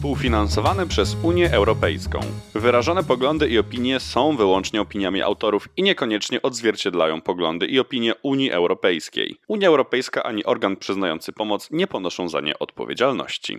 współfinansowany przez Unię Europejską. Wyrażone poglądy i opinie są wyłącznie opiniami autorów i niekoniecznie odzwierciedlają poglądy i opinie Unii Europejskiej. Unia Europejska ani organ przyznający pomoc nie ponoszą za nie odpowiedzialności.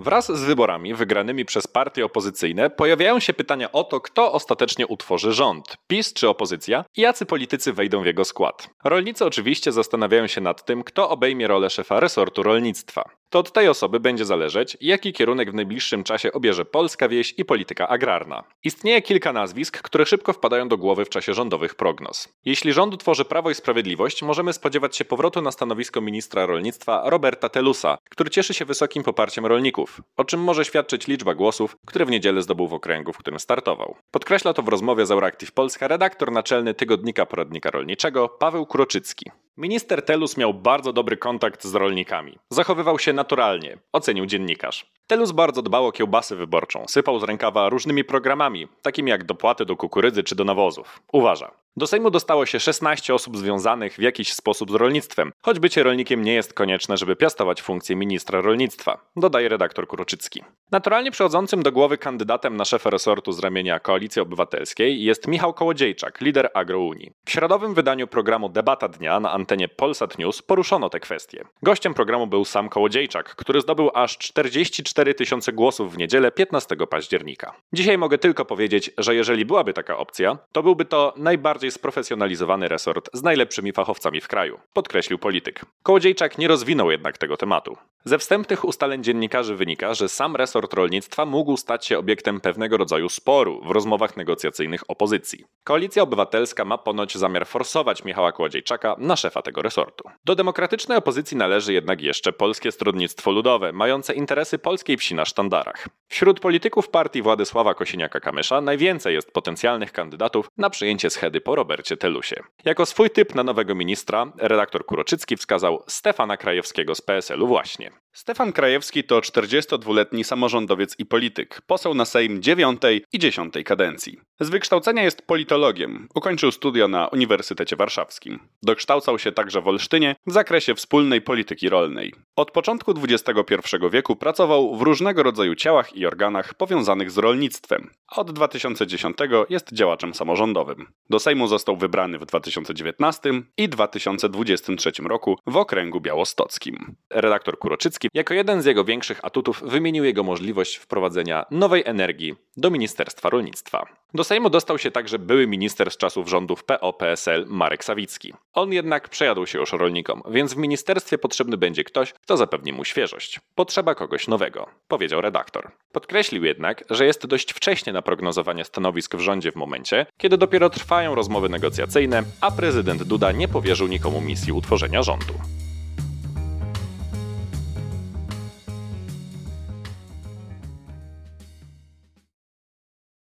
Wraz z wyborami wygranymi przez partie opozycyjne pojawiają się pytania o to, kto ostatecznie utworzy rząd PiS czy opozycja i jacy politycy wejdą w jego skład. Rolnicy oczywiście zastanawiają się nad tym, kto obejmie rolę szefa resortu rolnictwa. To od tej osoby będzie zależeć, jaki kierunek w najbliższym czasie obierze polska wieś i polityka agrarna. Istnieje kilka nazwisk, które szybko wpadają do głowy w czasie rządowych prognoz. Jeśli rząd tworzy Prawo i Sprawiedliwość, możemy spodziewać się powrotu na stanowisko ministra rolnictwa Roberta Telusa, który cieszy się wysokim poparciem rolników, o czym może świadczyć liczba głosów, które w niedzielę zdobył w okręgu, w którym startował. Podkreśla to w rozmowie z Euractiv Polska redaktor naczelny tygodnika poradnika rolniczego Paweł Kuroczycki. Minister Telus miał bardzo dobry kontakt z rolnikami. Zachowywał się naturalnie, ocenił dziennikarz. Telus bardzo dbał o kiełbasę wyborczą, sypał z rękawa różnymi programami, takimi jak dopłaty do kukurydzy czy do nawozów. Uważa. Do Sejmu dostało się 16 osób związanych w jakiś sposób z rolnictwem, choć bycie rolnikiem nie jest konieczne, żeby piastować funkcję ministra rolnictwa, dodaje redaktor Kuroczycki. Naturalnie przychodzącym do głowy kandydatem na szefa resortu z ramienia Koalicji Obywatelskiej jest Michał Kołodziejczak, lider Agrounii. W środowym wydaniu programu Debata Dnia na antenie Polsat News poruszono te kwestie. Gościem programu był sam Kołodziejczak, który zdobył aż 44 tysiące głosów w niedzielę 15 października. Dzisiaj mogę tylko powiedzieć, że jeżeli byłaby taka opcja, to byłby to najbardziej sprofesjonalizowany resort z najlepszymi fachowcami w kraju, podkreślił polityk. Kołodziejczak nie rozwinął jednak tego tematu. Ze wstępnych ustaleń dziennikarzy wynika, że sam resort rolnictwa mógł stać się obiektem pewnego rodzaju sporu w rozmowach negocjacyjnych opozycji. Koalicja Obywatelska ma ponoć zamiar forsować Michała Kołodziejczaka na szefa tego resortu. Do demokratycznej opozycji należy jednak jeszcze Polskie Stronnictwo Ludowe, mające interesy polskiej wsi na sztandarach. Wśród polityków partii Władysława Kosiniaka-Kamysza najwięcej jest potencjalnych kandydatów na przyjęcie schedy po Robercie Telusie. Jako swój typ na nowego ministra redaktor Kuroczycki wskazał Stefana Krajewskiego z PSL-u właśnie. you Stefan Krajewski to 42-letni samorządowiec i polityk, poseł na Sejm 9 i 10 kadencji. Z wykształcenia jest politologiem, ukończył studia na Uniwersytecie Warszawskim. Dokształcał się także w Olsztynie w zakresie wspólnej polityki rolnej. Od początku XXI wieku pracował w różnego rodzaju ciałach i organach powiązanych z rolnictwem, od 2010 jest działaczem samorządowym. Do Sejmu został wybrany w 2019 i 2023 roku w okręgu białostockim. Redaktor Kuroczycki jako jeden z jego większych atutów wymienił jego możliwość wprowadzenia nowej energii do Ministerstwa Rolnictwa. Do Sejmu dostał się także były minister z czasów rządów PO-PSL Marek Sawicki. On jednak przejadł się już rolnikom, więc w ministerstwie potrzebny będzie ktoś, kto zapewni mu świeżość. Potrzeba kogoś nowego, powiedział redaktor. Podkreślił jednak, że jest dość wcześnie na prognozowanie stanowisk w rządzie w momencie, kiedy dopiero trwają rozmowy negocjacyjne, a prezydent Duda nie powierzył nikomu misji utworzenia rządu.